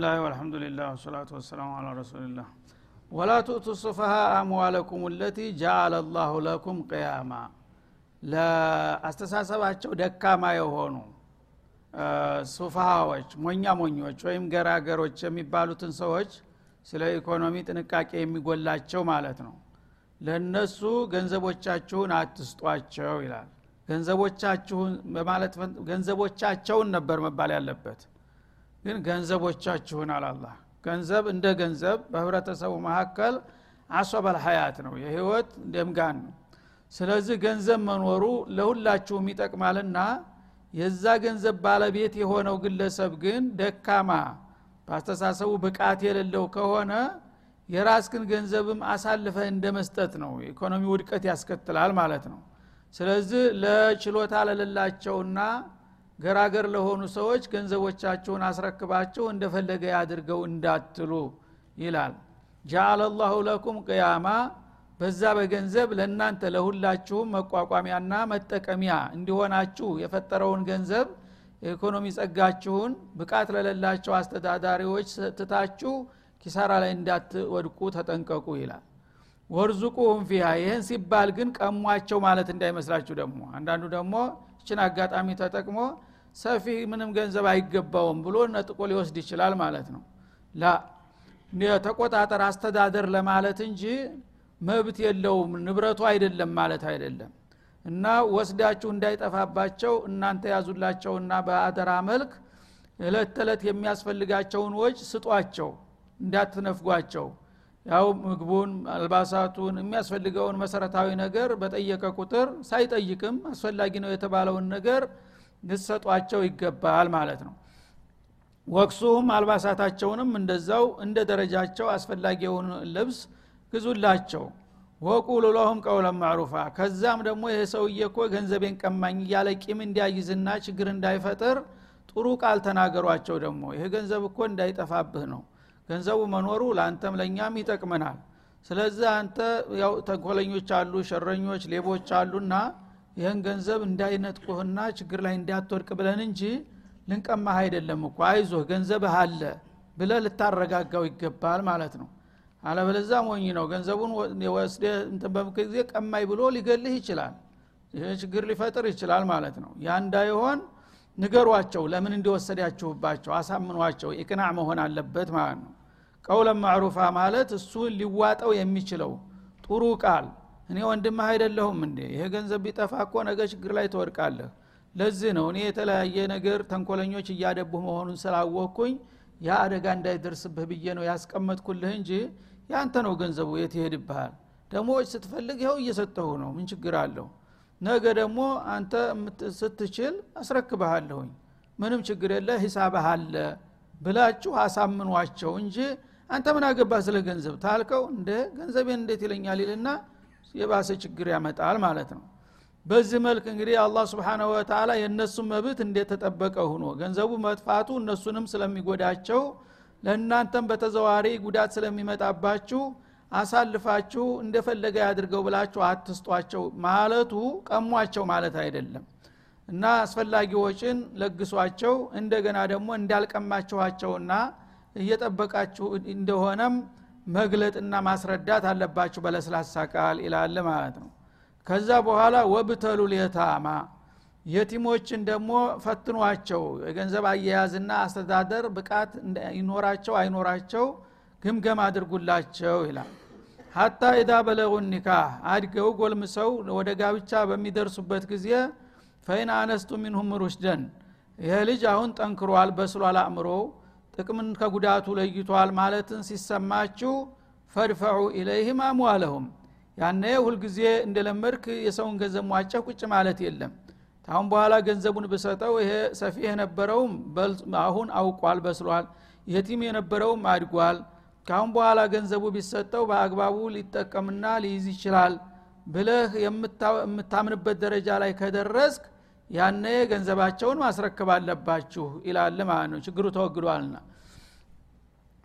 ብስሚላህ ወልሐምዱሊላህ ወሰላቱ ወሰላሙ አላ ረሱልላህ ወላ ቱእቱ ሱፈሃ አምዋለኩም ለቲ ጃአለ ላሁ ለኩም ቅያማ ለአስተሳሰባቸው ደካማ የሆኑ ሱፋሃዎች ሞኛ ሞኞች ወይም ገራገሮች የሚባሉትን ሰዎች ስለ ኢኮኖሚ ጥንቃቄ የሚጎላቸው ማለት ነው ለእነሱ ገንዘቦቻችሁን አትስጧቸው ይላል ገንዘቦቻችሁን በማለት ገንዘቦቻቸውን ነበር መባል ያለበት ግን ገንዘቦቻችሁን አላላ ገንዘብ እንደ ገንዘብ በህብረተሰቡ መካከል አሶበል ሀያት ነው የህይወት ደምጋን ነው። ስለዚህ ገንዘብ መኖሩ ለሁላችሁም ይጠቅማልና የዛ ገንዘብ ባለቤት የሆነው ግለሰብ ግን ደካማ በአስተሳሰቡ ብቃት የሌለው ከሆነ የራስክን ገንዘብም አሳልፈህ እንደ መስጠት ነው። ኢኮኖሚ ውድቀት ያስከትላል ማለት ነው። ስለዚህ ለችሎታ ለሌላቸውና ገራገር ለሆኑ ሰዎች ገንዘቦቻችሁን አስረክባችሁ እንደፈለገ ያድርገው እንዳትሉ ይላል። ጃአለ ላሁ ለኩም ቅያማ በዛ በገንዘብ ለእናንተ ለሁላችሁም መቋቋሚያና መጠቀሚያ እንዲሆናችሁ የፈጠረውን ገንዘብ የኢኮኖሚ ጸጋችሁን ብቃት ለሌላቸው አስተዳዳሪዎች ትታችሁ ኪሳራ ላይ እንዳትወድቁ ተጠንቀቁ ይላል። ወርዙቁሁም ፊሃ ይህን ሲባል ግን ቀሟቸው ማለት እንዳይመስላችሁ ደግሞ። አንዳንዱ ደግሞ ይችን አጋጣሚ ተጠቅሞ ሰፊ ምንም ገንዘብ አይገባውም ብሎ ነጥቆ ሊወስድ ይችላል ማለት ነው። ላ ተቆጣጠር አስተዳደር ለማለት እንጂ መብት የለውም ንብረቱ አይደለም ማለት አይደለም። እና ወስዳችሁ እንዳይጠፋባቸው እናንተ ያዙላቸውና በአደራ መልክ እለት ተዕለት የሚያስፈልጋቸውን ወጭ ስጧቸው እንዳትነፍጓቸው። ያው ምግቡን አልባሳቱን የሚያስፈልገውን መሰረታዊ ነገር በጠየቀ ቁጥር ሳይጠይቅም አስፈላጊ ነው የተባለውን ነገር ልሰጧቸው ይገባል ማለት ነው። ወቅሱም አልባሳታቸውንም እንደዛው እንደ ደረጃቸው አስፈላጊ የሆኑ ልብስ ግዙላቸው። ወቁሉ ለሁም ቀውለን ማዕሩፋ። ከዛም ደግሞ ይሄ ሰውዬ እኮ ገንዘቤን ቀማኝ እያለ ቂም እንዲያይዝና ችግር እንዳይፈጥር ጥሩ ቃል ተናገሯቸው ደግሞ። ይሄ ገንዘብ እኮ እንዳይጠፋብህ ነው። ገንዘቡ መኖሩ ለአንተም ለእኛም ይጠቅመናል። ስለዚህ አንተ ያው ተንኮለኞች አሉ ሸረኞች ሌቦች አሉና ይህን ገንዘብ እንዳይነጥቁህና ችግር ላይ እንዳትወድቅ ብለን እንጂ ልንቀማህ አይደለም እኮ። አይዞህ ገንዘብህ አለ ብለ ልታረጋጋው ይገባል ማለት ነው። አለበለዛ ሞኝ ነው። ገንዘቡን ወስደ በምክር ጊዜ ቀማይ ብሎ ሊገልህ ይችላል። ይህ ችግር ሊፈጥር ይችላል ማለት ነው። ያ እንዳይሆን ንገሯቸው። ለምን እንዲወሰዳችሁባቸው አሳምኗቸው። ኢቅናዕ መሆን አለበት ማለት ነው። ቀውለን ማዕሩፋ ማለት እሱ ሊዋጠው የሚችለው ጥሩ ቃል እኔ ወንድምህ አይደለሁም እንዴ? ይሄ ገንዘብ ቢጠፋ እኮ ነገ ችግር ላይ ትወድቃለህ። ለዚህ ነው እኔ የተለያየ ነገር ተንኮለኞች እያደቡ መሆኑን ስላወቅኩኝ ያ አደጋ እንዳይደርስብህ ብዬ ነው ያስቀመጥኩልህ እንጂ ያንተ ነው ገንዘቡ የት ይሄድብሃል? ደግሞ ስትፈልግ ይኸው እየሰጠሁ ነው። ምን ችግር አለው? ነገ ደግሞ አንተ ስትችል አስረክብሃለሁኝ። ምንም ችግር የለ ሂሳብህ አለ ብላችሁ አሳምኗቸው እንጂ አንተ ምን አገባ ስለ ገንዘብ? ታልከው እንደ ገንዘቤን እንዴት ይለኛል ይልና የባሰ ችግር ያመጣል ማለት ነው። በዚህ መልክ እንግዲህ አላህ ስብሓናሁ ወተላ የእነሱ መብት እንደተጠበቀ ሁኖ ገንዘቡ መጥፋቱ እነሱንም ስለሚጎዳቸው ለእናንተም በተዘዋሪ ጉዳት ስለሚመጣባችሁ አሳልፋችሁ እንደፈለገ ያድርገው ብላችሁ አትስጧቸው ማለቱ ቀሟቸው ማለት አይደለም። እና አስፈላጊ ወጭን ለግሷቸው እንደገና ደግሞ እንዳልቀማችኋቸውና እየጠበቃችሁ እንደሆነም መግለጥና ማስረዳት አለባችሁ በለስላሳ ቃል ይላል ማለት ነው። ከዛ በኋላ ወብተሉ ሌታማ የቲሞችን ደግሞ ፈትኗቸው። የገንዘብ አያያዝና አስተዳደር ብቃት ይኖራቸው አይኖራቸው ግምገም አድርጉላቸው ይላል። ሀታ ኢዳ በለጉ ኒካህ አድገው ጎልምሰው ወደ ጋብቻ በሚደርሱበት ጊዜ ፈይን አነስቱ ሚንሁም ሩሽደን ይሄ ልጅ አሁን ጠንክሯል በስሏል አእምሮ ጥቅምን ከጉዳቱ ለይቷል ማለትን ሲሰማችሁ ፈድፈዑ ኢለይህም አምዋለሁም። ያነ ሁልጊዜ እንደለመድክ የሰውን ገንዘብ ሟጨህ ቁጭ ማለት የለም። አሁን በኋላ ገንዘቡን ብሰጠው ይሄ ሰፊ የነበረውም አሁን አውቋል በስሏል። የቲም የነበረውም አድጓል። ካሁን በኋላ ገንዘቡ ቢሰጠው በአግባቡ ሊጠቀምና ሊይዝ ይችላል ብለህ የምታምንበት ደረጃ ላይ ከደረስክ ያነ ገንዘባቸውን ማስረክብ አለባችሁ ይላል ማለት ነው። ችግሩ ተወግዷልና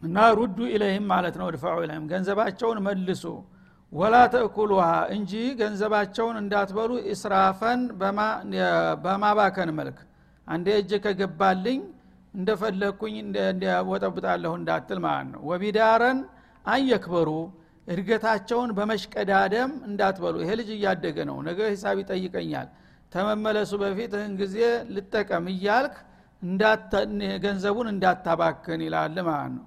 እና ሩዱ ኢለይህም ማለት ነው ድፋዑ ኢለይህም። ገንዘባቸውን መልሱ። ወላ ተእኩሉሃ እንጂ ገንዘባቸውን እንዳትበሉ እስራፈን በማባከን መልክ። አንዴ እጅ ከገባልኝ እንደፈለግኩኝ ወጠብጣለሁ እንዳትል ማለት ነው። ወቢዳረን አንየክበሩ እድገታቸውን በመሽቀዳደም እንዳትበሉ። ይሄ ልጅ እያደገ ነው። ነገ ሂሳብ ይጠይቀኛል። ተመመለሱ በፊት ይህን ጊዜ ልጠቀም እያልክ ገንዘቡን እንዳታባክን ይላል ማለት ነው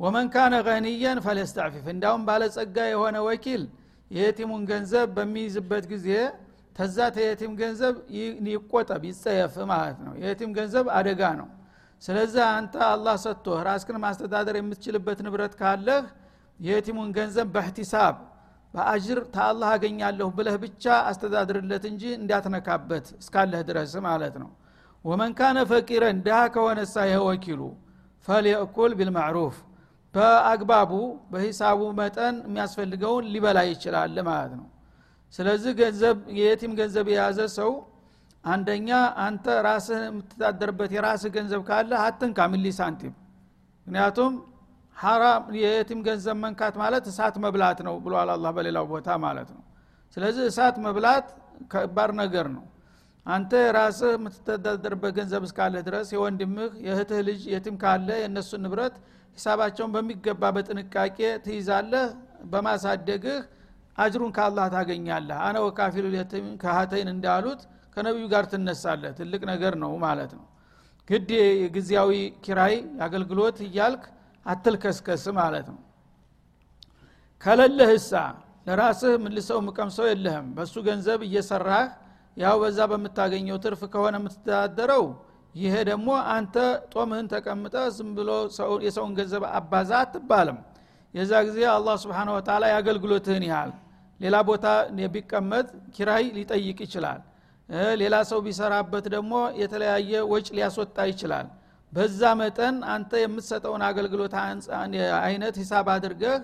ወመን ካነ ገኒየን ፈለስተዕፊፍ እንዳውም ባለጸጋ የሆነ ወኪል የየቲሙን ገንዘብ በሚይዝበት ጊዜ ተዛ ተየቲም ገንዘብ ይቆጠብ ይጸየፍ ማለት ነው። የየቲም ገንዘብ አደጋ ነው። ስለዚህ አንተ አላህ ሰጥቶ ራስክን ማስተዳደር የምትችልበት ንብረት ካለህ የየቲሙን ገንዘብ በህቲሳብ በአጅር ተአላህ አገኛለሁ ብለህ ብቻ አስተዳድርለት እንጂ እንዳትነካበት እስካለህ ድረስ ማለት ነው። ወመን ካነ ፈቂረን ድሃ ከሆነሳ ይህ ወኪሉ ፈልየእኩል ቢልማዕሩፍ በአግባቡ በሂሳቡ መጠን የሚያስፈልገውን ሊበላ ይችላል ማለት ነው። ስለዚህ ገንዘብ የየቲም ገንዘብ የያዘ ሰው አንደኛ አንተ ራስህ የምትታደርበት የራስህ ገንዘብ ካለ አትንካ ሚሊ ሳንቲም። ምክንያቱም ሐራም የየቲም ገንዘብ መንካት ማለት እሳት መብላት ነው ብሏል አላ በሌላው ቦታ ማለት ነው። ስለዚህ እሳት መብላት ከባድ ነገር ነው። አንተ ራስህ የምትተዳደርበት ገንዘብ እስካለህ ድረስ የወንድምህ የእህትህ ልጅ የቲም ካለ የእነሱን ንብረት ሂሳባቸውን በሚገባ በጥንቃቄ ትይዛለህ በማሳደግህ አጅሩን ከአላህ ታገኛለህ። አነ ወካፊሉ ከሀተይን እንዳሉት ከነቢዩ ጋር ትነሳለህ። ትልቅ ነገር ነው ማለት ነው። ግድ የጊዜያዊ ኪራይ አገልግሎት እያልክ አትልከስከስ ማለት ነው። ከለለህሳ ለራስህ ምልሰው ምቀምሰው የለህም። በሱ ገንዘብ እየሰራህ ያው በዛ በምታገኘው ትርፍ ከሆነ የምትተዳደረው ይሄ ደግሞ አንተ ጦምህን ተቀምጠ ዝም ብሎ የሰውን ገንዘብ አባዛ አትባልም። የዛ ጊዜ አላህ ስብሓን ወተላ የአገልግሎትህን ያህል ሌላ ቦታ ቢቀመጥ ኪራይ ሊጠይቅ ይችላል። ሌላ ሰው ቢሰራበት ደግሞ የተለያየ ወጭ ሊያስወጣ ይችላል። በዛ መጠን አንተ የምትሰጠውን አገልግሎት አይነት ሂሳብ አድርገህ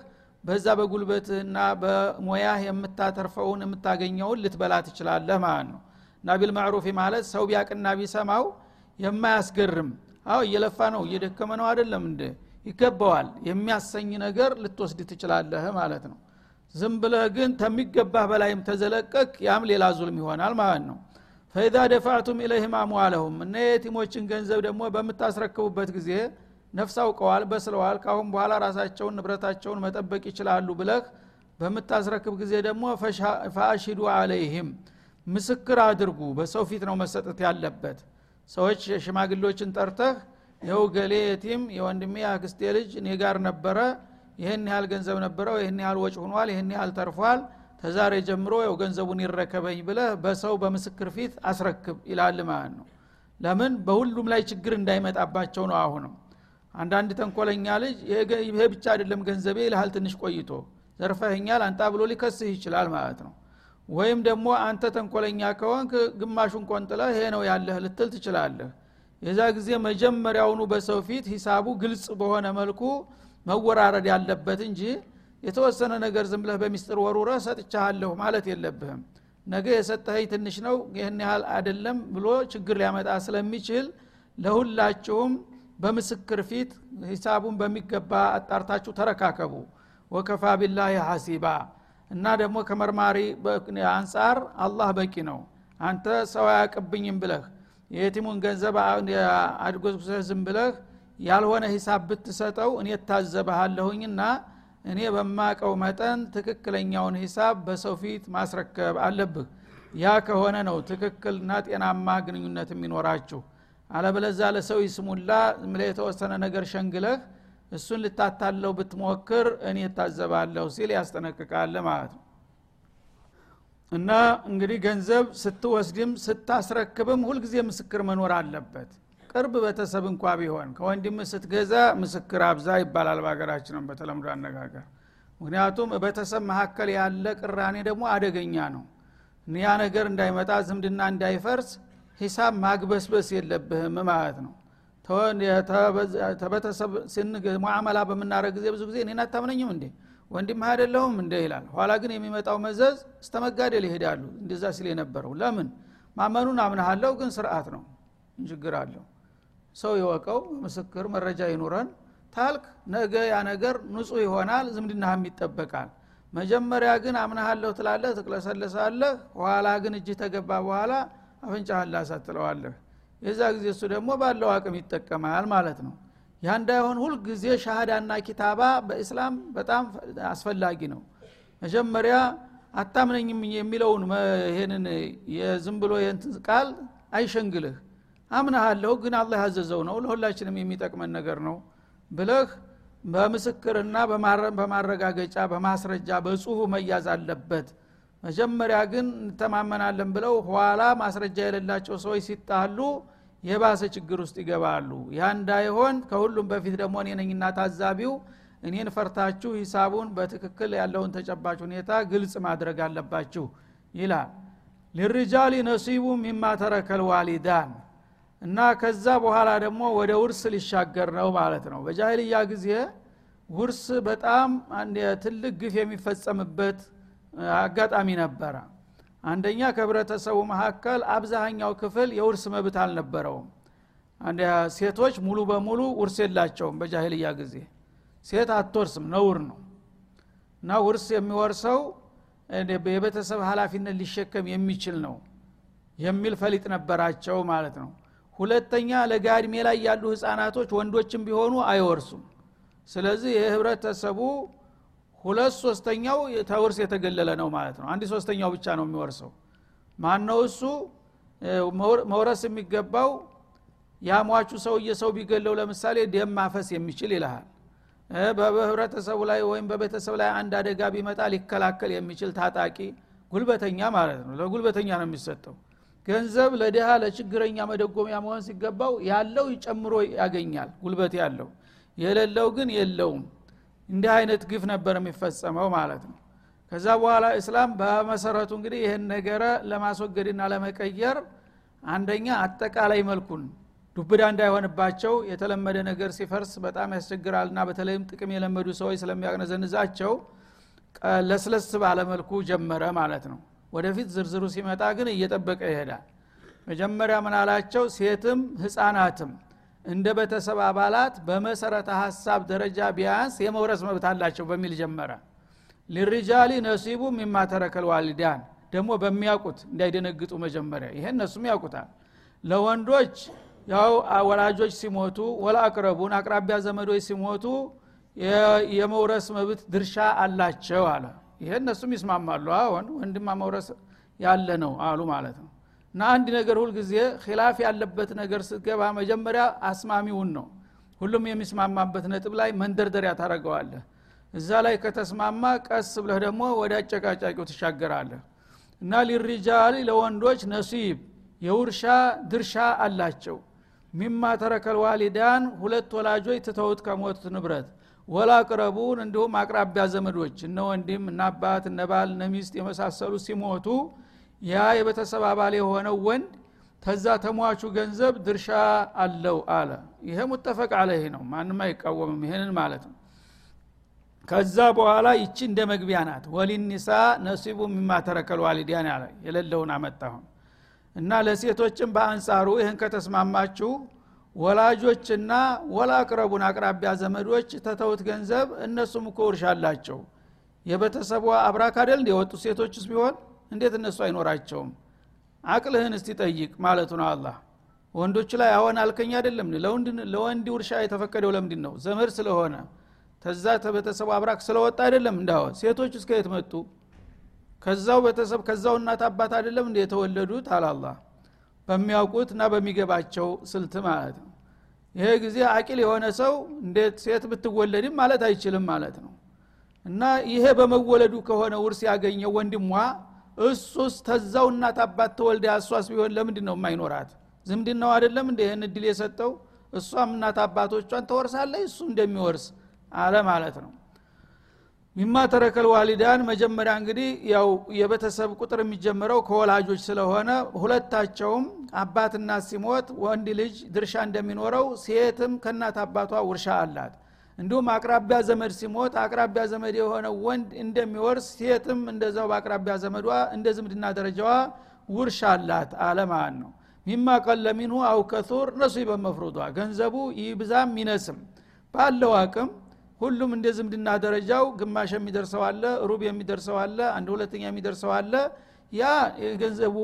በዛ በጉልበትህና በሙያህ የምታተርፈውን የምታገኘውን ልትበላ ትችላለህ ማለት ነው። እና ቢልማዕሩፍ ማለት ሰው ቢያቅና ቢሰማው የማያስገርም። አው እየለፋ ነው እየደከመ ነው አይደለም እንደ ይገባዋል። የሚያሰኝ ነገር ልትወስድ ትችላለህ ማለት ነው። ዝም ብለህ ግን ተሚገባህ በላይም ተዘለቀቅ ያም ሌላ ዙልም ይሆናል ማለት ነው። ፈኢዛ ደፋዕቱም ኢለይህም አምዋለሁም። እነ የቲሞችን ገንዘብ ደግሞ በምታስረክቡበት ጊዜ ነፍስ አውቀዋል በስለዋል። ካሁን በኋላ ራሳቸውን ንብረታቸውን መጠበቅ ይችላሉ ብለህ በምታስረክብ ጊዜ ደግሞ ፈአሽዱ አለይህም ምስክር አድርጉ። በሰው ፊት ነው መሰጠት ያለበት ሰዎች ሽማግሌዎችን ጠርተህ ይኸው ገሌ የቲም የወንድሜ አክስቴ ልጅ እኔ ጋር ነበረ ይህን ያህል ገንዘብ ነበረው ይህን ያህል ወጭ ሆኗል ይህን ያህል ተርፏል ተዛሬ ጀምሮ ያው ገንዘቡን ይረከበኝ ብለህ በሰው በምስክር ፊት አስረክብ ይላል ማለት ነው። ለምን? በሁሉም ላይ ችግር እንዳይመጣባቸው ነው አሁንም። አንዳንድ ተንኮለኛ ልጅ ይሄ ብቻ አይደለም ገንዘቤ ይልሃል ትንሽ ቆይቶ ዘርፈህኛል አንጣ ብሎ ሊከስህ ይችላል ማለት ነው ወይም ደግሞ አንተ ተንኮለኛ ከሆንክ ግማሹን ቆንጥለ ይሄ ነው ያለህ ልትል ትችላለህ። የዛ ጊዜ መጀመሪያውኑ በሰው ፊት ሂሳቡ ግልጽ በሆነ መልኩ መወራረድ ያለበት እንጂ የተወሰነ ነገር ዝም ብለህ በሚስጥር ወሩረ ሰጥቻሃለሁ ማለት የለብህም። ነገ የሰጠኸኝ ትንሽ ነው ይህን ያህል አይደለም ብሎ ችግር ሊያመጣ ስለሚችል ለሁላችሁም በምስክር ፊት ሂሳቡን በሚገባ አጣርታችሁ ተረካከቡ። ወከፋ ቢላህ ሐሲባ እና ደግሞ ከመርማሪ አንጻር አላህ በቂ ነው። አንተ ሰው አያቅብኝም ብለህ የየቲሙን ገንዘብ አድጎዝጉዘህ ብለህ ያልሆነ ሂሳብ ብትሰጠው እኔ እታዘበሃለሁኝና እኔ በማቀው መጠን ትክክለኛውን ሂሳብ በሰው ፊት ማስረከብ አለብህ። ያ ከሆነ ነው ትክክልና ጤናማ ግንኙነት የሚኖራችሁ። አለበለዛ ለሰው ይስሙላ የተወሰነ ነገር ሸንግለህ እሱን ልታታለው ብትሞክር እኔ እታዘባለሁ ሲል ያስጠነቅቃል ማለት ነው። እና እንግዲህ ገንዘብ ስትወስድም ስታስረክብም ሁልጊዜ ምስክር መኖር አለበት። ቅርብ ቤተሰብ እንኳ ቢሆን ከወንድም ስትገዛ ምስክር አብዛ ይባላል በሀገራችንም በተለምዶ አነጋገር። ምክንያቱም ቤተሰብ መካከል ያለ ቅራኔ ደግሞ አደገኛ ነው። ያ ነገር እንዳይመጣ ዝምድና እንዳይፈርስ ሂሳብ ማግበስበስ የለብህም ማለት ነው ተበተሰብ ሙዓመላ በምናደረግ ጊዜ ብዙ ጊዜ እኔን አታምነኝም እንዴ? ወንድም አይደለሁም እንደ ይላል። ኋላ ግን የሚመጣው መዘዝ እስተ መጋደል ይሄዳሉ። እንደዛ ሲል የነበረው ለምን? ማመኑን አምናሃለሁ ግን ስርዓት ነው። ችግር አለው። ሰው ይወቀው ምስክር መረጃ ይኑረን። ታልክ ነገ ያ ነገር ንጹህ ይሆናል ዝምድናህም ይጠበቃል። መጀመሪያ ግን አምናሃለሁ ትላለህ ትቅለሰለሳለህ። ኋላ ግን እጅህ ተገባ በኋላ አፍንጫህን ላሳትለዋለህ የዛ ጊዜ እሱ ደግሞ ባለው አቅም ይጠቀማል ማለት ነው። ያ እንዳይሆን ሁልጊዜ ሻሃዳና ኪታባ በእስላም በጣም አስፈላጊ ነው። መጀመሪያ አታምነኝም የሚለውን ይሄንን የዝም ብሎ የንትን ቃል አይሸንግልህ። አምናሃለሁ ግን አላህ ያዘዘው ነው ለሁላችንም የሚጠቅመን ነገር ነው ብለህ በምስክርና በማረጋገጫ በማስረጃ በጽሁፍ መያዝ አለበት መጀመሪያ ግን እንተማመናለን ብለው ኋላ ማስረጃ የሌላቸው ሰዎች ሲጣሉ የባሰ ችግር ውስጥ ይገባሉ። ያ እንዳይሆን ከሁሉም በፊት ደግሞ እኔ ነኝና ታዛቢው እኔን ፈርታችሁ ሂሳቡን በትክክል ያለውን ተጨባጭ ሁኔታ ግልጽ ማድረግ አለባችሁ ይላል። ሊርጃሊ ነሲቡ ሚማ ተረከል ዋሊዳን እና ከዛ በኋላ ደግሞ ወደ ውርስ ሊሻገር ነው ማለት ነው። በጃሂልያ ጊዜ ውርስ በጣም ትልቅ ግፍ የሚፈጸምበት አጋጣሚ ነበረ። አንደኛ ከህብረተሰቡ መካከል አብዛኛው ክፍል የውርስ መብት አልነበረውም። ሴቶች ሙሉ በሙሉ ውርስ የላቸውም በጃሂልያ ጊዜ። ሴት አትወርስም ነውር ነው። እና ውርስ የሚወርሰው የቤተሰብ ሀላፊነት ሊሸከም የሚችል ነው የሚል ፈሊጥ ነበራቸው ማለት ነው። ሁለተኛ ለጋ እድሜ ላይ ያሉ ህፃናቶች ወንዶችም ቢሆኑ አይወርሱም። ስለዚህ የህብረተሰቡ ሁለት ሶስተኛው ተውርስ የተገለለ ነው ማለት ነው። አንድ ሶስተኛው ብቻ ነው የሚወርሰው። ማነው እሱ? መውረስ የሚገባው ያሟቹ ሰውዬ ሰው ቢገለው ለምሳሌ ደም ማፈስ የሚችል ይልሃል። በህብረተሰቡ ላይ ወይም በቤተሰብ ላይ አንድ አደጋ ቢመጣ ሊከላከል የሚችል ታጣቂ ጉልበተኛ ማለት ነው። ለጉልበተኛ ነው የሚሰጠው። ገንዘብ ለድሃ ለችግረኛ መደጎሚያ መሆን ሲገባው ያለው ጨምሮ ያገኛል ጉልበት ያለው። የሌለው ግን የለውም እንዲህ አይነት ግፍ ነበር የሚፈጸመው ማለት ነው። ከዛ በኋላ እስላም በመሰረቱ እንግዲህ ይህን ነገረ ለማስወገድና ለመቀየር አንደኛ አጠቃላይ መልኩን ዱብዳ እንዳይሆንባቸው የተለመደ ነገር ሲፈርስ በጣም ያስቸግራልና በተለይም ጥቅም የለመዱ ሰዎች ስለሚያቅነዘንዛቸው ለስለስ ባለመልኩ ጀመረ ማለት ነው። ወደፊት ዝርዝሩ ሲመጣ ግን እየጠበቀ ይሄዳል። መጀመሪያ ምን አላቸው? ሴትም ህፃናትም እንደ ቤተሰብ አባላት በመሰረተ ሀሳብ ደረጃ ቢያንስ የመውረስ መብት አላቸው በሚል ጀመረ። ሊሪጃሊ ነሲቡ የሚማተረከል ዋሊዳን ደግሞ በሚያውቁት እንዳይደነግጡ መጀመሪያ። ይሄን እነሱም ያውቁታል። ለወንዶች ያው ወላጆች ሲሞቱ ወላ አቅራቢያ ዘመዶች ሲሞቱ የመውረስ መብት ድርሻ አላቸው አለ። ይሄ እነሱም ይስማማሉ። አሁን ወንድማ መውረስ ያለ ነው አሉ ማለት ነው እና አንድ ነገር ሁልጊዜ ኪላፍ ያለበት ነገር ስትገባ መጀመሪያ አስማሚውን ነው። ሁሉም የሚስማማበት ነጥብ ላይ መንደርደሪያ ታደረገዋለህ እዛ ላይ ከተስማማ ቀስ ብለህ ደግሞ ወደ አጨቃጫቂው ትሻገራለህ። እና ሊሪጃሊ ለወንዶች ነሲብ የውርሻ ድርሻ አላቸው። ሚማ ተረከል ዋሊዳን ሁለት ወላጆች ትተውት ከሞቱት ንብረት። ወላ ቅረቡን እንዲሁም አቅራቢያ ዘመዶች እነ ወንድም እነ አባት እነ ባል እነ ሚስት የመሳሰሉ ሲሞቱ ያ የቤተሰብ አባል የሆነው ወንድ ተዛ ተሟቹ ገንዘብ ድርሻ አለው አለ። ይሄ ሙጠፈቅ አለህ ነው። ማንም አይቃወምም ይሄንን ማለት ነው። ከዛ በኋላ ይቺ እንደ መግቢያ ናት። ወሊኒሳ ነሲቡ ሚማ ተረከል ዋሊዲያን ያለ የሌለውን አመጣሁን እና ለሴቶችም በአንጻሩ ይህን ከተስማማችሁ ወላጆችና ወላ አቅረቡን አቅራቢያ ዘመዶች ተተውት ገንዘብ እነሱም እኮ ውርሻ አላቸው። የቤተሰቧ አብራክ አደል የወጡ ሴቶችስ ቢሆን እንዴት እነሱ አይኖራቸውም? አቅልህን እስቲ ጠይቅ ማለቱ ነው አላህ። ወንዶች ላይ አሁን አልከኝ አይደለም? ለወንድ ውርሻ የተፈቀደው ለምንድን ነው? ዘመድ ስለሆነ። ተዛ ተቤተሰቡ አብራክ ስለወጣ አይደለም እንዳሆን ሴቶች እስከ የት መጡ? ከዛው ቤተሰብ ከዛው እናት አባት አይደለም እንደ የተወለዱት? አላላ በሚያውቁት እና በሚገባቸው ስልት ማለት ነው። ይሄ ጊዜ አቂል የሆነ ሰው እንዴት ሴት ብትወለድም ማለት አይችልም ማለት ነው። እና ይሄ በመወለዱ ከሆነ ውርስ ያገኘው ወንድሟ እሱስ ተዛው እናት አባት ተወልደ እሷስ ቢሆን ለምንድ ነው የማይኖራት? ዝምድናው አይደለም እንደ ይህን እድል የሰጠው? እሷም እናት አባቶቿን ተወርሳለች እሱ እንደሚወርስ አለ ማለት ነው። ሚማ ተረከል ዋሊዳን መጀመሪያ እንግዲህ ያው የቤተሰብ ቁጥር የሚጀምረው ከወላጆች ስለሆነ ሁለታቸውም አባትና ሲሞት ወንድ ልጅ ድርሻ እንደሚኖረው ሴትም ከእናት አባቷ ውርሻ አላት እንዲሁም አቅራቢያ ዘመድ ሲሞት አቅራቢያ ዘመድ የሆነ ወንድ እንደሚወርስ ሴትም እንደዛው በአቅራቢያ ዘመዷ እንደ ዝምድና ደረጃዋ ውርሻ አላት አለ ማለት ነው። ሚማ ቀለ ሚንሁ አው ከቱር ነሱ በመፍሩዷ ገንዘቡ ይብዛም ይነስም። ባለው አቅም ሁሉም እንደ ዝምድና ደረጃው ግማሽ የሚደርሰው አለ ሩብ የሚደርሰው አለ አንድ ሁለተኛ የሚደርሰው አለ። ያ የገንዘቡ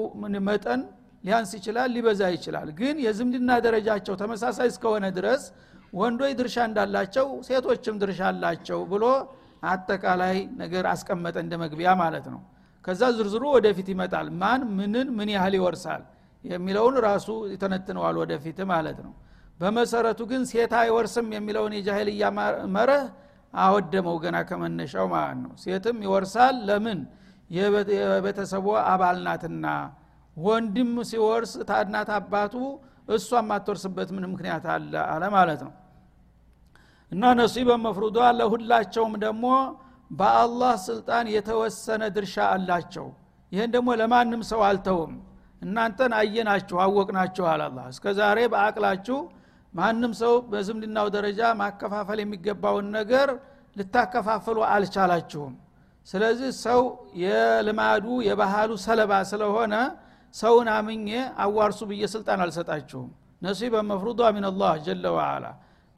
መጠን ሊያንስ ይችላል ሊበዛ ይችላል። ግን የዝምድና ደረጃቸው ተመሳሳይ እስከሆነ ድረስ ወንዶች ድርሻ እንዳላቸው ሴቶችም ድርሻ አላቸው ብሎ አጠቃላይ ነገር አስቀመጠ እንደ መግቢያ ማለት ነው። ከዛ ዝርዝሩ ወደፊት ይመጣል። ማን ምንን ምን ያህል ይወርሳል የሚለውን ራሱ ይተነትነዋል ወደፊት ማለት ነው። በመሰረቱ ግን ሴት አይወርስም የሚለውን የጃሂልያ መርህ አወደመው ገና ከመነሻው ማለት ነው። ሴትም ይወርሳል። ለምን? የቤተሰቡ አባል ናትና። ወንድም ሲወርስ ታድናት አባቱ እሷ የማትወርስበት ምን ምክንያት አለ? አለ ማለት ነው እና ነሲበ መፍሩዷ ለሁላቸውም ደግሞ በአላህ ስልጣን የተወሰነ ድርሻ አላቸው። ይህን ደግሞ ለማንም ሰው አልተውም። እናንተን አየናችሁ አወቅናችሁ አላላ እስከ ዛሬ በአቅላችሁ ማንም ሰው በዝምድናው ደረጃ ማከፋፈል የሚገባውን ነገር ልታከፋፍሉ አልቻላችሁም። ስለዚህ ሰው የልማዱ የባህሉ ሰለባ ስለሆነ ሰውን አምኜ አዋርሱ ብዬ ስልጣን አልሰጣችሁም። ነሲበ መፍሩዷ ሚንላህ ጀለ ወአላ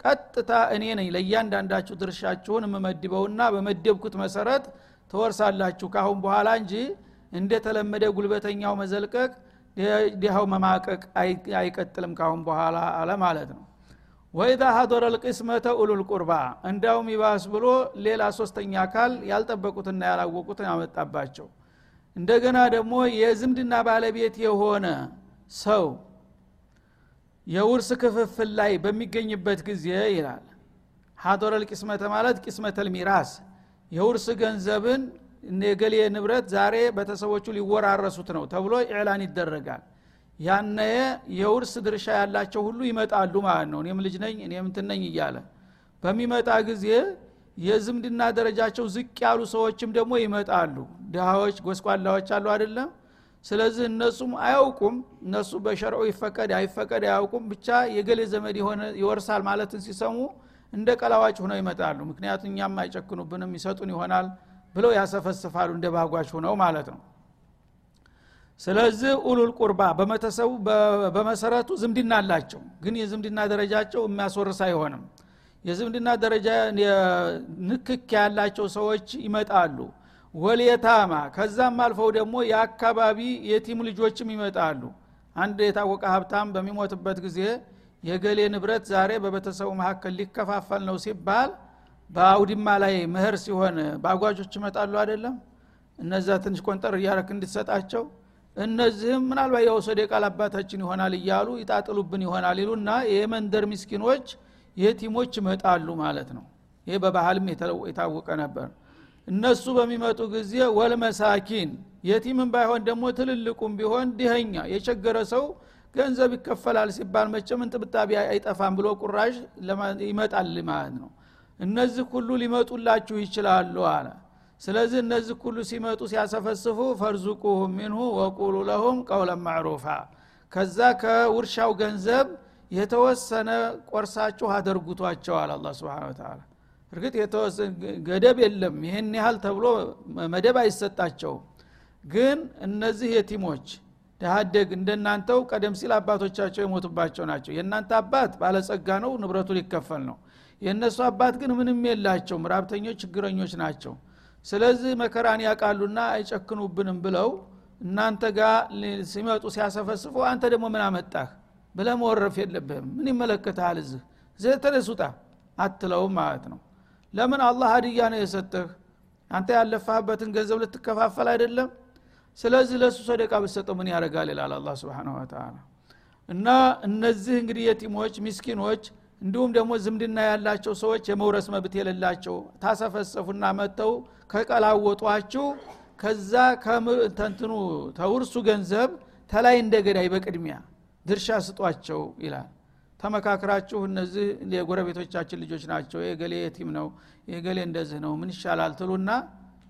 ቀጥታ እኔ ነኝ ለእያንዳንዳችሁ ድርሻችሁን የምመድበውና በመደብኩት መሰረት ትወርሳላችሁ። ካሁን በኋላ እንጂ እንደተለመደ ጉልበተኛው መዘልቀቅ ዲሃው መማቀቅ አይቀጥልም ካሁን በኋላ አለ ማለት ነው። ወኢዛ ሀዶረ ልቅስመተ ኡሉል ቁርባ እንዳውም ይባስ ብሎ ሌላ ሶስተኛ አካል ያልጠበቁትና ያላወቁትን ያመጣባቸው። እንደገና ደግሞ የዝምድና ባለቤት የሆነ ሰው የውርስ ክፍፍል ላይ በሚገኝበት ጊዜ ይላል። ሀዶረ ልቅስመተ ማለት ቂስመተል ሚራስ የውርስ ገንዘብን የገሌ ንብረት ዛሬ ቤተሰቦቹ ሊወራረሱት ነው ተብሎ ኢዕላን ይደረጋል። ያነ የውርስ ድርሻ ያላቸው ሁሉ ይመጣሉ ማለት ነው። እኔም ልጅ ነኝ እኔም ትነኝ እያለ በሚመጣ ጊዜ የዝምድና ደረጃቸው ዝቅ ያሉ ሰዎችም ደግሞ ይመጣሉ። ድሃዎች ጎስቋላዎች አሉ አይደለም ስለዚህ እነሱም አያውቁም። እነሱ በሸርዑ ይፈቀድ አይፈቀድ አያውቁም። ብቻ የገሌ ዘመድ ይወርሳል ማለትን ሲሰሙ እንደ ቀላዋጭ ሆነው ይመጣሉ። ምክንያቱም እኛም አይጨክኑብንም ይሰጡን ይሆናል ብለው ያሰፈስፋሉ እንደ ባጓች ሆነው ማለት ነው። ስለዚህ ኡሉል ቁርባ በመተሰቡ በመሰረቱ ዝምድና አላቸው። ግን የዝምድና ደረጃቸው የሚያስወርስ አይሆንም። የዝምድና ደረጃ ንክክ ያላቸው ሰዎች ይመጣሉ ወልየታማ። ከዛም አልፈው ደግሞ የአካባቢ የቲም ልጆችም ይመጣሉ። አንድ የታወቀ ሀብታም በሚሞትበት ጊዜ የገሌ ንብረት ዛሬ በቤተሰቡ መካከል ሊከፋፈል ነው ሲባል በአውድማ ላይ ምህር ሲሆን በአጓጆች ይመጣሉ አይደለም? እነዛ ትንሽ ቆንጠር እያረክ እንድትሰጣቸው እነዚህም ምናልባት ያው ሰደቃ አባታችን ይሆናል እያሉ ይጣጥሉብን ይሆናል ይሉና የመንደር ምስኪኖች የቲሞች ይመጣሉ ማለት ነው። ይሄ በባህልም የታወቀ ነበር እነሱ በሚመጡ ጊዜ ወልመሳኪን የቲምን ባይሆን ደግሞ ትልልቁም ቢሆን ድኸኛ የቸገረ ሰው ገንዘብ ይከፈላል ሲባል መቼም እንጥብጣቢ አይጠፋም ብሎ ቁራሽ ይመጣል ማለት ነው። እነዚህ ሁሉ ሊመጡላችሁ ይችላሉ አለ። ስለዚህ እነዚህ ሁሉ ሲመጡ ሲያሰፈስፉ ፈርዙቁሁም ሚንሁ ወቁሉ ለሁም ቀውለን ማዕሩፋ ከዛ ከውርሻው ገንዘብ የተወሰነ ቆርሳችሁ አደርጉቷቸዋል አላ ስብን ተላ እርግጥ ገደብ የለም። ይህን ያህል ተብሎ መደብ አይሰጣቸውም። ግን እነዚህ የቲሞች ደሃደግ እንደናንተው ቀደም ሲል አባቶቻቸው የሞቱባቸው ናቸው። የእናንተ አባት ባለጸጋ ነው ንብረቱ ሊከፈል ነው። የእነሱ አባት ግን ምንም የላቸው ምራብተኞች ችግረኞች ናቸው። ስለዚህ መከራን ያውቃሉና አይጨክኑብንም ብለው እናንተ ጋር ሲመጡ ሲያሰፈስፉ አንተ ደግሞ ምን አመጣህ? ብለ መወረፍ የለብህም። ምን እዚህ? እዚህ ተነሱጣ። አትለውም ማለት ነው ለምን አላህ ሀዲያ ነው የሰጠህ? አንተ ያለፋህበትን ገንዘብ ልትከፋፈል አይደለም? ስለዚህ ለእሱ ሰደቃ ብሰጠው ምን ያደርጋል ይላል አላ ስብን ወተላ እና እነዚህ እንግዲህ የቲሞች ሚስኪኖች እንዲሁም ደግሞ ዝምድና ያላቸው ሰዎች የመውረስ መብት የሌላቸው ታሰፈሰፉና መጥተው ከቀላወጧችሁ ከዛ ተንትኑ ተውርሱ ገንዘብ ተላይ እንደ ገዳይ በቅድሚያ ድርሻ ስጧቸው ይላል ተመካክራችሁ እነዚህ የጎረቤቶቻችን ልጆች ናቸው። የገሌ የቲም ነው የገሌ እንደዚህ ነው ምን ይሻላል ትሉና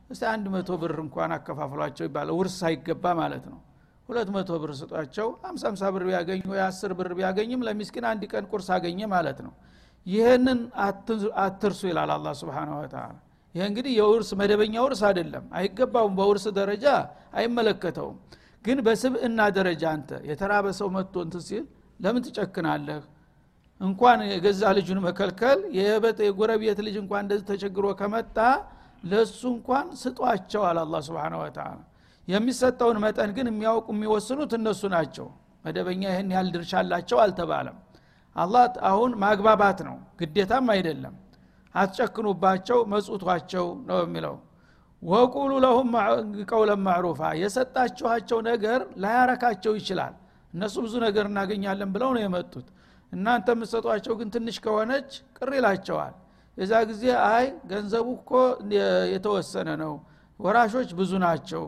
እስቲ አንድ መቶ ብር እንኳን አከፋፍሏቸው ይባላል። ውርስ ሳይገባ ማለት ነው። ሁለት መቶ ብር ስጧቸው አምሳ አምሳ ብር ቢያገኙ የአስር ብር ቢያገኝም ለሚስኪን አንድ ቀን ቁርስ አገኘ ማለት ነው። ይህንን አትርሱ ይላል አላ ስብን ወተላ ይህ እንግዲህ የውርስ መደበኛ ውርስ አይደለም። አይገባውም በውርስ ደረጃ አይመለከተውም። ግን በስብዕና ደረጃ አንተ የተራበ ሰው መጥቶ እንትን ሲል ለምን ትጨክናለህ እንኳን የገዛ ልጁን መከልከል የጎረቤት ልጅ እንኳን እንደዚህ ተቸግሮ ከመጣ ለእሱ እንኳን ስጧቸዋል አላ ስብን ወተላ የሚሰጠውን መጠን ግን የሚያውቁ የሚወስኑት እነሱ ናቸው። መደበኛ ይህን ያህል ድርሻ አላቸው አልተባለም። አላህ አሁን ማግባባት ነው ግዴታም አይደለም። አትጨክኑባቸው መጹቷቸው ነው የሚለው። ወቁሉ ለሁም ቀውለን ማዕሩፋ የሰጣችኋቸው ነገር ላያረካቸው ይችላል። እነሱ ብዙ ነገር እናገኛለን ብለው ነው የመጡት እናንተ የምትሰጧቸው ግን ትንሽ ከሆነች ቅር ይላቸዋል። የዛ ጊዜ አይ ገንዘቡ እኮ የተወሰነ ነው ወራሾች ብዙ ናቸው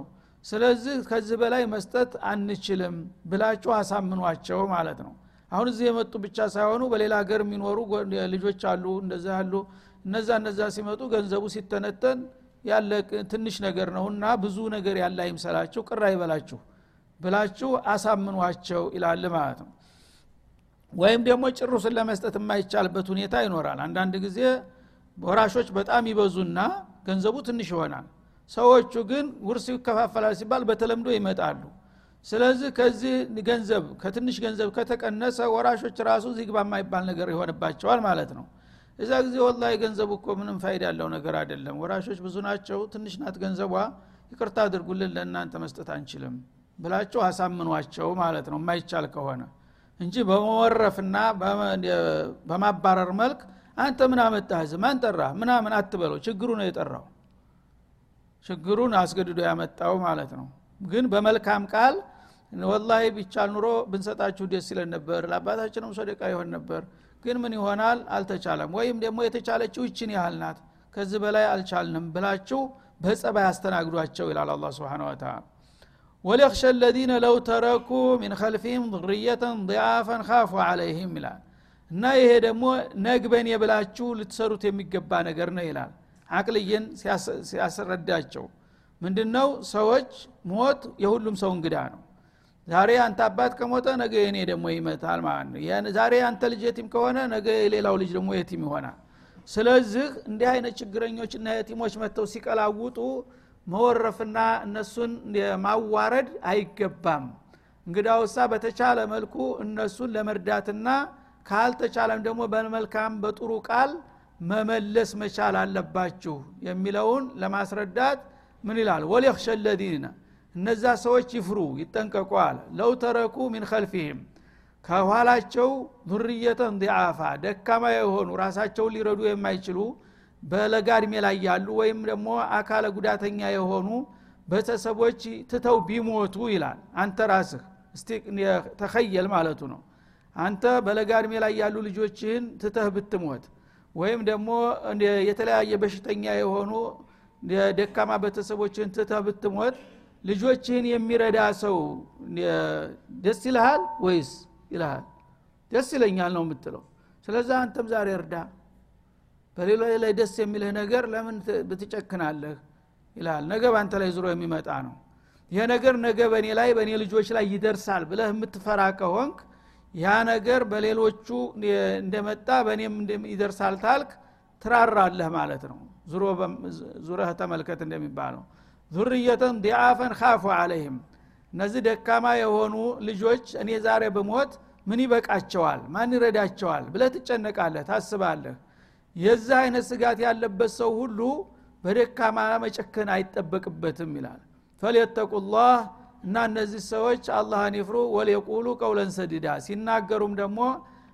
ስለዚህ ከዚህ በላይ መስጠት አንችልም ብላችሁ አሳምኗቸው ማለት ነው። አሁን እዚህ የመጡ ብቻ ሳይሆኑ በሌላ ሀገር የሚኖሩ ልጆች አሉ እንደዛ ያሉ እነዛ እነዛ ሲመጡ ገንዘቡ ሲተነተን ያለ ትንሽ ነገር ነውና ብዙ ነገር ያለ አይምሰላችሁ ቅር አይበላችሁ ብላችሁ አሳምኗቸው ይላል ማለት ነው ወይም ደግሞ ጭሩስን ለመስጠት የማይቻልበት ሁኔታ ይኖራል። አንዳንድ ጊዜ ወራሾች በጣም ይበዙና ገንዘቡ ትንሽ ይሆናል። ሰዎቹ ግን ውርስ ይከፋፈላል ሲባል በተለምዶ ይመጣሉ። ስለዚህ ከዚህ ገንዘብ ከትንሽ ገንዘብ ከተቀነሰ ወራሾች ራሱ ዚግባ የማይባል ነገር ይሆንባቸዋል ማለት ነው። እዛ ጊዜ ወላ ገንዘቡ እኮ ምንም ፋይዳ ያለው ነገር አይደለም። ወራሾች ብዙ ናቸው ትንሽ ናት ገንዘቧ ይቅርታ አድርጉልን ለእናንተ መስጠት አንችልም ብላቸው አሳምኗቸው ማለት ነው። የማይቻል ከሆነ እንጂ በመወረፍና በማባረር መልክ አንተ ምን አመጣህ? ማን ጠራ ምናምን አትበለው። ችግሩ ነው የጠራው። ችግሩን አስገድዶ ያመጣው ማለት ነው። ግን በመልካም ቃል ወላሂ ቢቻል ኑሮ ብንሰጣችሁ ደስ ይለን ነበር ለአባታችንም ሰደቃ ይሆን ነበር። ግን ምን ይሆናል? አልተቻለም። ወይም ደግሞ የተቻለችው ይችን ያህል ናት ከዚህ በላይ አልቻልንም ብላችሁ በጸባይ አስተናግዷቸው ይላል አላ ስብን ወተላ ወሊክሸ ለዚነ ለው ተረኩ ሚን ከልፊህም ዙርየተን ضعፋን ካፉ አለይህም ይላል። እና ይሄ ደግሞ ነግበን የብላችሁ ልትሰሩት የሚገባ ነገር ነው ይላል። አቅልየን ሲያስረዳቸው። ምንድነው? ሰዎች ሞት የሁሉም ሰው እንግዳ ነው። ዛሬ አንተ አባት ከሞተ ነገ የኔ ደግሞ ይመታል ማለት ነው። ዛሬ አንተ ልጅ የቲም ከሆነ ነገ የሌላው ልጅ ደግሞ የቲም ይሆናል። ስለዚህ እንዲህ አይነት ችግረኞችና የቲሞች መጥተው ሲቀላውጡ መወረፍና እነሱን ማዋረድ አይገባም። እንግዳውሳ በተቻለ መልኩ እነሱን ለመርዳትና ካልተቻለም ደግሞ በመልካም በጥሩ ቃል መመለስ መቻል አለባችሁ የሚለውን ለማስረዳት ምን ይላል? ወሊክሸ ለዚነ እነዛ ሰዎች ይፍሩ ይጠንቀቁ ለው ተረኩ ሚን ከልፊህም ከኋላቸው ዙርየተን ዲአፋ ደካማ የሆኑ ራሳቸውን ሊረዱ የማይችሉ በለጋ እድሜ ላይ ያሉ ወይም ደግሞ አካለ ጉዳተኛ የሆኑ ቤተሰቦች ትተው ቢሞቱ ይላል። አንተ ራስህ እስቲ ተኸየል ማለቱ ነው። አንተ በለጋ እድሜ ላይ ያሉ ልጆችህን ትተህ ብትሞት ወይም ደግሞ የተለያየ በሽተኛ የሆኑ ደካማ ቤተሰቦችን ትተህ ብትሞት ልጆችህን የሚረዳ ሰው ደስ ይልሃል ወይስ ይልሃል? ደስ ይለኛል ነው የምትለው። ስለዛ አንተም ዛሬ እርዳ በሌላ ላይ ደስ የሚልህ ነገር ለምን ብትጨክናለህ? ይልሃል ነገ በአንተ ላይ ዙሮ የሚመጣ ነው። ይሄ ነገር ነገ በእኔ ላይ በእኔ ልጆች ላይ ይደርሳል ብለህ የምትፈራ ከሆንክ ያ ነገር በሌሎቹ እንደመጣ በእኔም ይደርሳል ታልክ ትራራለህ ማለት ነው። ዙረህ ተመልከት እንደሚባለው። ዙርየተን ዲአፈን ካፉ አለይህም እነዚህ ደካማ የሆኑ ልጆች እኔ ዛሬ በሞት ምን ይበቃቸዋል? ማን ይረዳቸዋል ብለህ ትጨነቃለህ ታስባለህ የዚህ አይነት ስጋት ያለበት ሰው ሁሉ በደካማ መጨከን አይጠበቅበትም ይላል። ፈልየተቁላህ እና እነዚህ ሰዎች አላህን ይፍሩ ወልየቁሉ ቀውለን ሰዲዳ። ሲናገሩም ደግሞ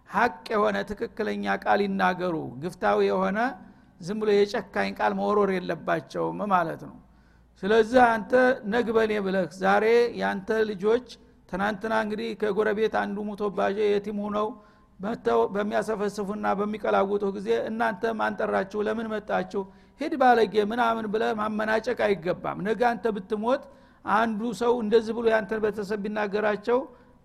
ሀቅ የሆነ ትክክለኛ ቃል ይናገሩ። ግፍታዊ የሆነ ዝም ብሎ የጨካኝ ቃል መወሮር የለባቸውም ማለት ነው። ስለዚህ አንተ ነግበኔ ብለህ ዛሬ ያንተ ልጆች ትናንትና እንግዲህ ከጎረቤት አንዱ ሙቶባቸው የቲም ሁነው መጥተው በሚያሰፈስፉና በሚቀላውጡ ጊዜ እናንተ ማንጠራችሁ ለምን መጣችሁ? ሂድ ባለጌ ምናምን ብለ ማመናጨቅ አይገባም። ነገ አንተ ብትሞት አንዱ ሰው እንደዚህ ብሎ ያንተን ቤተሰብ ቢናገራቸው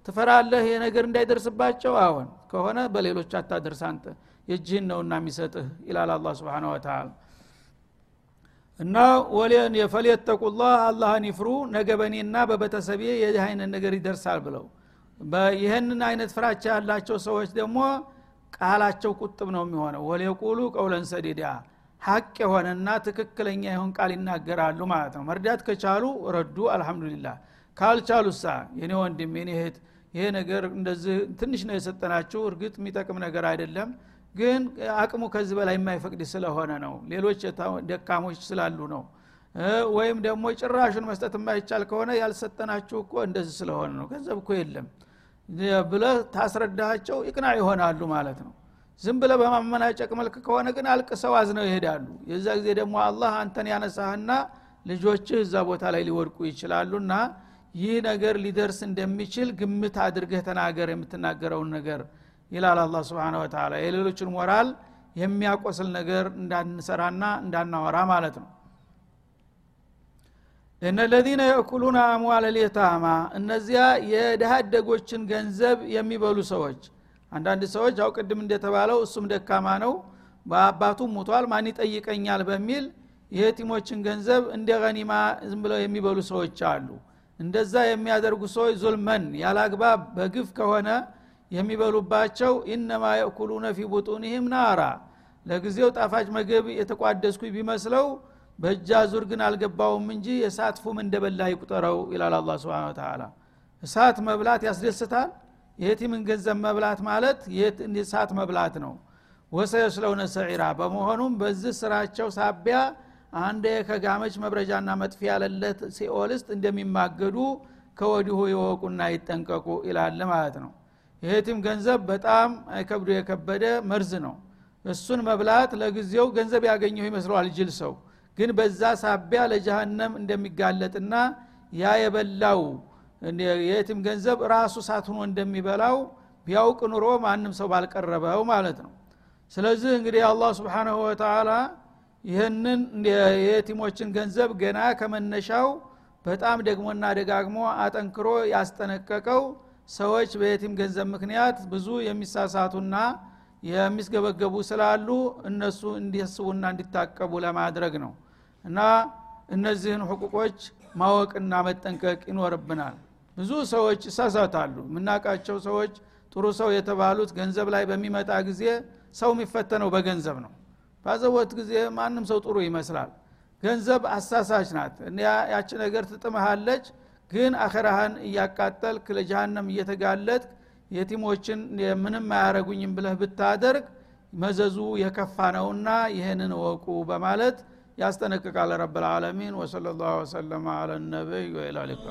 ትፈራለህ? ይሄ ነገር እንዳይደርስባቸው? አሁን ከሆነ በሌሎች አታደርስ አንተ። የእጅህን ነውና የሚሰጥህ ይላል አላ ስብን ወተላ እና ወሌን የፈሌተቁላህ አላህን ይፍሩ ነገ በእኔና በቤተሰቤ የዚህ አይነት ነገር ይደርሳል ብለው ይህንን አይነት ፍራቻ ያላቸው ሰዎች ደግሞ ቃላቸው ቁጥብ ነው የሚሆነው። ወሌቁሉ ቀውለን ሰዲዳ ሀቅ የሆነና ትክክለኛ የሆን ቃል ይናገራሉ ማለት ነው። መርዳት ከቻሉ ረዱ አልሐምዱሊላህ። ካልቻሉሳ የኔ ወንድም የኔ እህት ይሄ ነገር እንደዚህ ትንሽ ነው የሰጠናችሁ እርግጥ የሚጠቅም ነገር አይደለም ግን አቅሙ ከዚህ በላይ የማይፈቅድ ስለሆነ ነው። ሌሎች ደካሞች ስላሉ ነው። ወይም ደግሞ ጭራሹን መስጠት የማይቻል ከሆነ ያልሰጠናችሁ እኮ እንደዚህ ስለሆነ ነው። ገንዘብ እኮ የለም ብለህ ታስረዳቸው ይቅና ይሆናሉ ማለት ነው። ዝም ብለ በማመናጨቅ መልክ ከሆነ ግን አልቅሰው አዝነው ይሄዳሉ። የዛ ጊዜ ደግሞ አላህ አንተን ያነሳህና ልጆችህ እዛ ቦታ ላይ ሊወድቁ ይችላሉና ይህ ነገር ሊደርስ እንደሚችል ግምት አድርገህ ተናገር የምትናገረውን ነገር ይላል አላ ስብን ወተላ የሌሎችን ሞራል የሚያቆስል ነገር እንዳንሰራና እንዳናወራ ማለት ነው እነ ለዚነ የእኩሉነ አምዋል ልየታማ እነዚያ የድሃ አደጎችን ገንዘብ የሚበሉ ሰዎች። አንዳንድ ሰዎች አው ቅድም እንደተባለው እሱም ደካማ ነው በአባቱ ሙቷል ማን ይጠይቀኛል በሚል የቲሞችን ገንዘብ እንደ ገኒማ ዝም ብለው የሚበሉ ሰዎች አሉ። እንደዛ የሚያደርጉ ሰዎች ዙልመን ያላግባብ በግፍ ከሆነ የሚበሉባቸው ኢነማ የእኩሉነ ፊ ቡጡኒህም ናራ። ለጊዜው ጣፋጭ ምግብ የተቋደስኩ ቢመስለው በእጃ ዙር ግን አልገባውም እንጂ የእሳት ፉም እንደበላ ይቁጠረው ይላል አላ ስብን ተላ እሳት መብላት ያስደስታል? የቲምን ገንዘብ መብላት ማለት እሳት መብላት ነው? ወሰየስለውነ ሰዒራ በመሆኑም በዚህ ስራቸው ሳቢያ አንድ ከጋመች መብረጃና መጥፊ ያለለት ሲኦል እንደሚማገዱ ከወዲሁ የወቁና ይጠንቀቁ ይላል ማለት ነው። የቲም ገንዘብ በጣም ከብዶ የከበደ መርዝ ነው። እሱን መብላት ለጊዜው ገንዘብ ያገኘው ይመስለዋል ጅል ሰው ግን በዛ ሳቢያ ለጀሃነም እንደሚጋለጥና ያ የበላው የየቲም ገንዘብ ራሱ ሳት ሆኖ እንደሚበላው ቢያውቅ ኑሮ ማንም ሰው ባልቀረበው ማለት ነው። ስለዚህ እንግዲህ አላህ ስብሓናሁ ወተላ ይህንን የየቲሞችን ገንዘብ ገና ከመነሻው በጣም ደግሞና ደጋግሞ አጠንክሮ ያስጠነቀቀው ሰዎች በየቲም ገንዘብ ምክንያት ብዙ የሚሳሳቱና የሚስገበገቡ ስላሉ እነሱ እንዲያስቡና እንዲታቀቡ ለማድረግ ነው እና እነዚህን ሕቁቆች ማወቅና መጠንቀቅ ይኖርብናል። ብዙ ሰዎች ይሳሳታሉ። የምናውቃቸው ሰዎች ጥሩ ሰው የተባሉት ገንዘብ ላይ በሚመጣ ጊዜ ሰው የሚፈተነው በገንዘብ ነው። ባዘቦት ጊዜ ማንም ሰው ጥሩ ይመስላል። ገንዘብ አሳሳች ናት። ያቺ ነገር ትጥመሃለች ግን አኸራህን እያቃጠልክ ለጀሃነም እየተጋለጥ የቲሞችን ምንም አያረጉኝም ብለህ ብታደርግ መዘዙ የከፋ ነውና ይህንን ወቁ በማለት ያስጠነቅቃል ረብ ልዓለሚን ወሰለ ላሁ ወሰለማ አለ ነቢይ ወኢላ ሊቃ